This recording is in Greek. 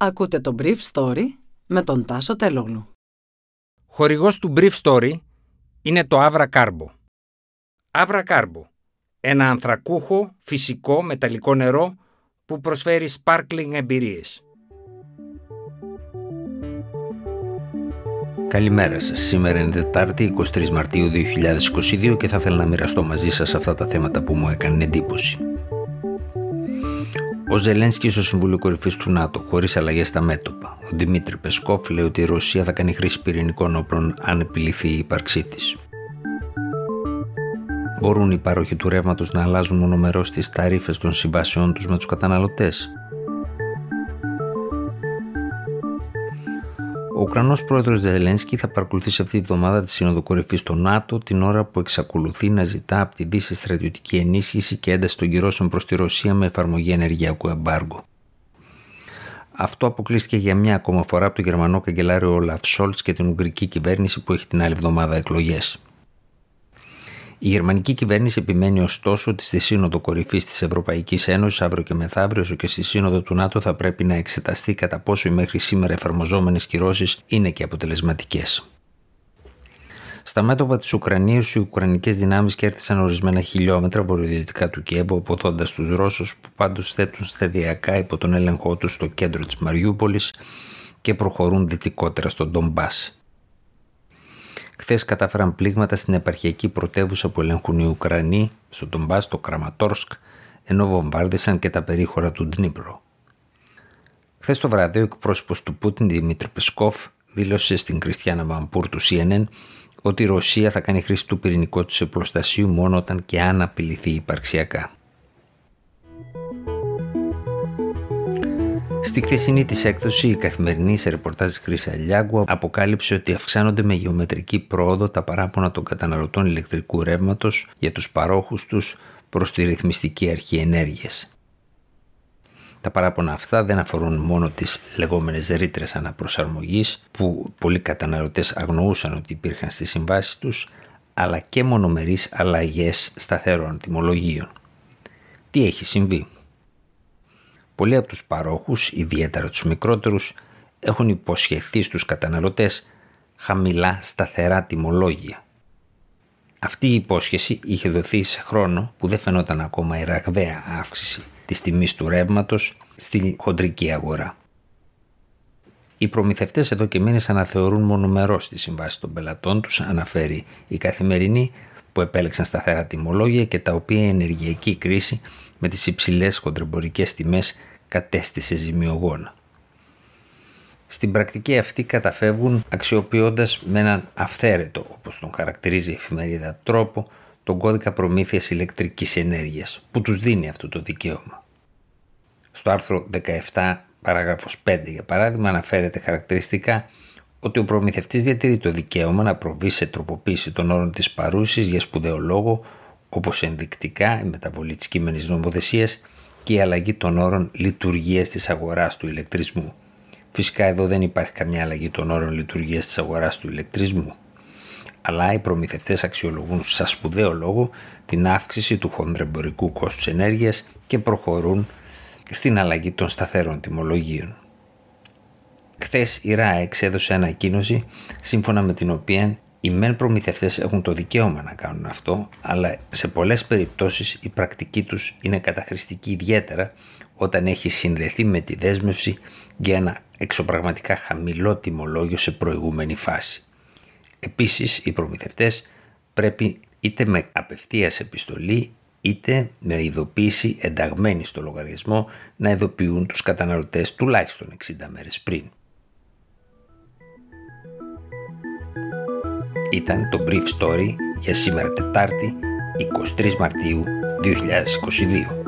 Ακούτε το Brief Story με τον Τάσο Τελόγλου. Χορηγός του Brief Story είναι το Avra Carbo. Avra Carbo, ένα ανθρακούχο, φυσικό, μεταλλικό νερό που προσφέρει sparkling εμπειρίες. Καλημέρα σας. Σήμερα είναι Τετάρτη, 23 Μαρτίου 2022 και θα ήθελα να μοιραστώ μαζί σας αυτά τα θέματα που μου έκανε εντύπωση. Ο Ζελένσκι στο Συμβούλιο Κορυφής του ΝΑΤΟ, χωρίς αλλαγές στα μέτωπα. Ο Δημήτρη Πεσκόφ λέει ότι η Ρωσία θα κάνει χρήση πυρηνικών όπλων αν επιληθεί η ύπαρξή της. Μπορούν οι πάροχοι του ρεύματος να αλλάζουν μονομερό τις ταρήφε των συμβάσεών τους με τους καταναλωτές. Ο Ουκρανός πρόεδρος Ζελένσκι θα παρακολουθήσει αυτή τη βδομάδα τη Σύνοδο Κορυφής στο ΝΑΤΟ, την ώρα που εξακολουθεί να ζητά από τη Δύση στρατιωτική ενίσχυση και ένταση των κυρώσεων προς τη Ρωσία με εφαρμογή ενεργειακού εμπάργου. Αυτό αποκλείστηκε για μια ακόμα φορά από τον Γερμανό καγκελάριο Όλαφ Σόλτ και την Ουγγρική κυβέρνηση που έχει την άλλη εβδομάδα εκλογές. Η γερμανική κυβέρνηση επιμένει ωστόσο ότι στη Σύνοδο Κορυφής της Ευρωπαϊκής Ένωσης αύριο και μεθαύριο, όσο και στη Σύνοδο του ΝΑΤΟ, θα πρέπει να εξεταστεί κατά πόσο οι μέχρι σήμερα εφαρμοζόμενες κυρώσεις είναι και αποτελεσματικές. Στα μέτωπα της Ουκρανίας, οι Ουκρανικές δυνάμεις κέρδισαν ορισμένα χιλιόμετρα βορειοδυτικά του Κιέβου, αποδόντα τους Ρώσους που πάντως θέτουν σταδιακά υπό τον έλεγχό τους στο κέντρο της Μαριούπολης και προχωρούν δυτικότερα στον Ντονμπάς. Χθες κατάφεραν πλήγματα στην επαρχιακή πρωτεύουσα που ελέγχουν οι Ουκρανοί, στο Ντονμπάς, στο Κραματόρσκ, ενώ βομβάρδισαν και τα περίχωρα του Ντνίπρο. Χθες το βράδυ, ο εκπρόσωπος του Πούτιν, Δημήτρη Πεσκόφ, δήλωσε στην Κριστιάν Αμανπούρ του CNN ότι η Ρωσία θα κάνει χρήση του πυρηνικού του οπλοστασίου μόνο όταν και αν απειληθεί υπαρξιακά. Στη χθεσινή της έκδοση, η καθημερινή σε ρεπορτάζ της Χρήση Αλιάγκου αποκάλυψε ότι αυξάνονται με γεωμετρική πρόοδο τα παράπονα των καταναλωτών ηλεκτρικού ρεύματος για τους παρόχους τους προς τη ρυθμιστική αρχή ενέργειας. Τα παράπονα αυτά δεν αφορούν μόνο τις λεγόμενες ρήτρες αναπροσαρμογής που πολλοί καταναλωτές αγνοούσαν ότι υπήρχαν στις συμβάσεις τους, αλλά και μονομερείς αλλαγές σταθερών τιμολογίων. Τι έχει συμβεί; Πολλοί από τους παρόχους, ιδιαίτερα τους μικρότερους, έχουν υποσχεθεί στους καταναλωτές χαμηλά σταθερά τιμολόγια. Αυτή η υπόσχεση είχε δοθεί σε χρόνο που δεν φαινόταν ακόμα η ραγδαία αύξηση της τιμής του ρεύματος στη χοντρική αγορά. Οι προμηθευτές εδώ και μήνες αναθεωρούν μονομερό τη συμβάση των πελατών τους, αναφέρει η καθημερινή, που επέλεξαν σταθερά τιμολόγια και τα οποία η ενεργειακή κρίση με τις υψηλές χοντρεμπορικές τιμές κατέστησε ζημιογόνα. Στην πρακτική αυτή καταφεύγουν αξιοποιώντας με έναν αυθαίρετο, όπως τον χαρακτηρίζει η εφημερίδα τρόπο, τον κώδικα προμήθειας ηλεκτρικής ενέργειας, που τους δίνει αυτό το δικαίωμα. Στο άρθρο 17 παράγραφος 5 για παράδειγμα αναφέρεται χαρακτηριστικά ότι ο προμηθευτής διατηρεί το δικαίωμα να προβεί σε τροποποίηση των όρων της παρούσης για σπουδαίο λόγο όπως ενδεικτικά η μεταβολή της κείμενης νομοθεσίας και η αλλαγή των όρων λειτουργίας της αγοράς του ηλεκτρισμού. Φυσικά εδώ δεν υπάρχει καμιά αλλαγή των όρων λειτουργίας της αγοράς του ηλεκτρισμού. Αλλά οι προμηθευτές αξιολογούν σαν σπουδαίο λόγο την αύξηση του χονδρεμπορικού κόστους ενέργειας και προχωρούν στην αλλαγή των σταθερών τιμολογίων. Χθες η ΡΑΕ εξέδωσε ανακοίνωση σύμφωνα με την οποία οι μεν προμηθευτές έχουν το δικαίωμα να κάνουν αυτό, αλλά σε πολλές περιπτώσεις η πρακτική τους είναι καταχρηστική ιδιαίτερα όταν έχει συνδεθεί με τη δέσμευση για ένα εξωπραγματικά χαμηλό τιμολόγιο σε προηγούμενη φάση. Επίσης, οι προμηθευτές πρέπει είτε με απευθείας επιστολή είτε με ειδοποίηση ενταγμένη στο λογαριασμό να ειδοποιούν τους καταναλωτές τουλάχιστον 60 μέρες πριν. Ήταν το Brief Story για σήμερα Τετάρτη 23 Μαρτίου 2022.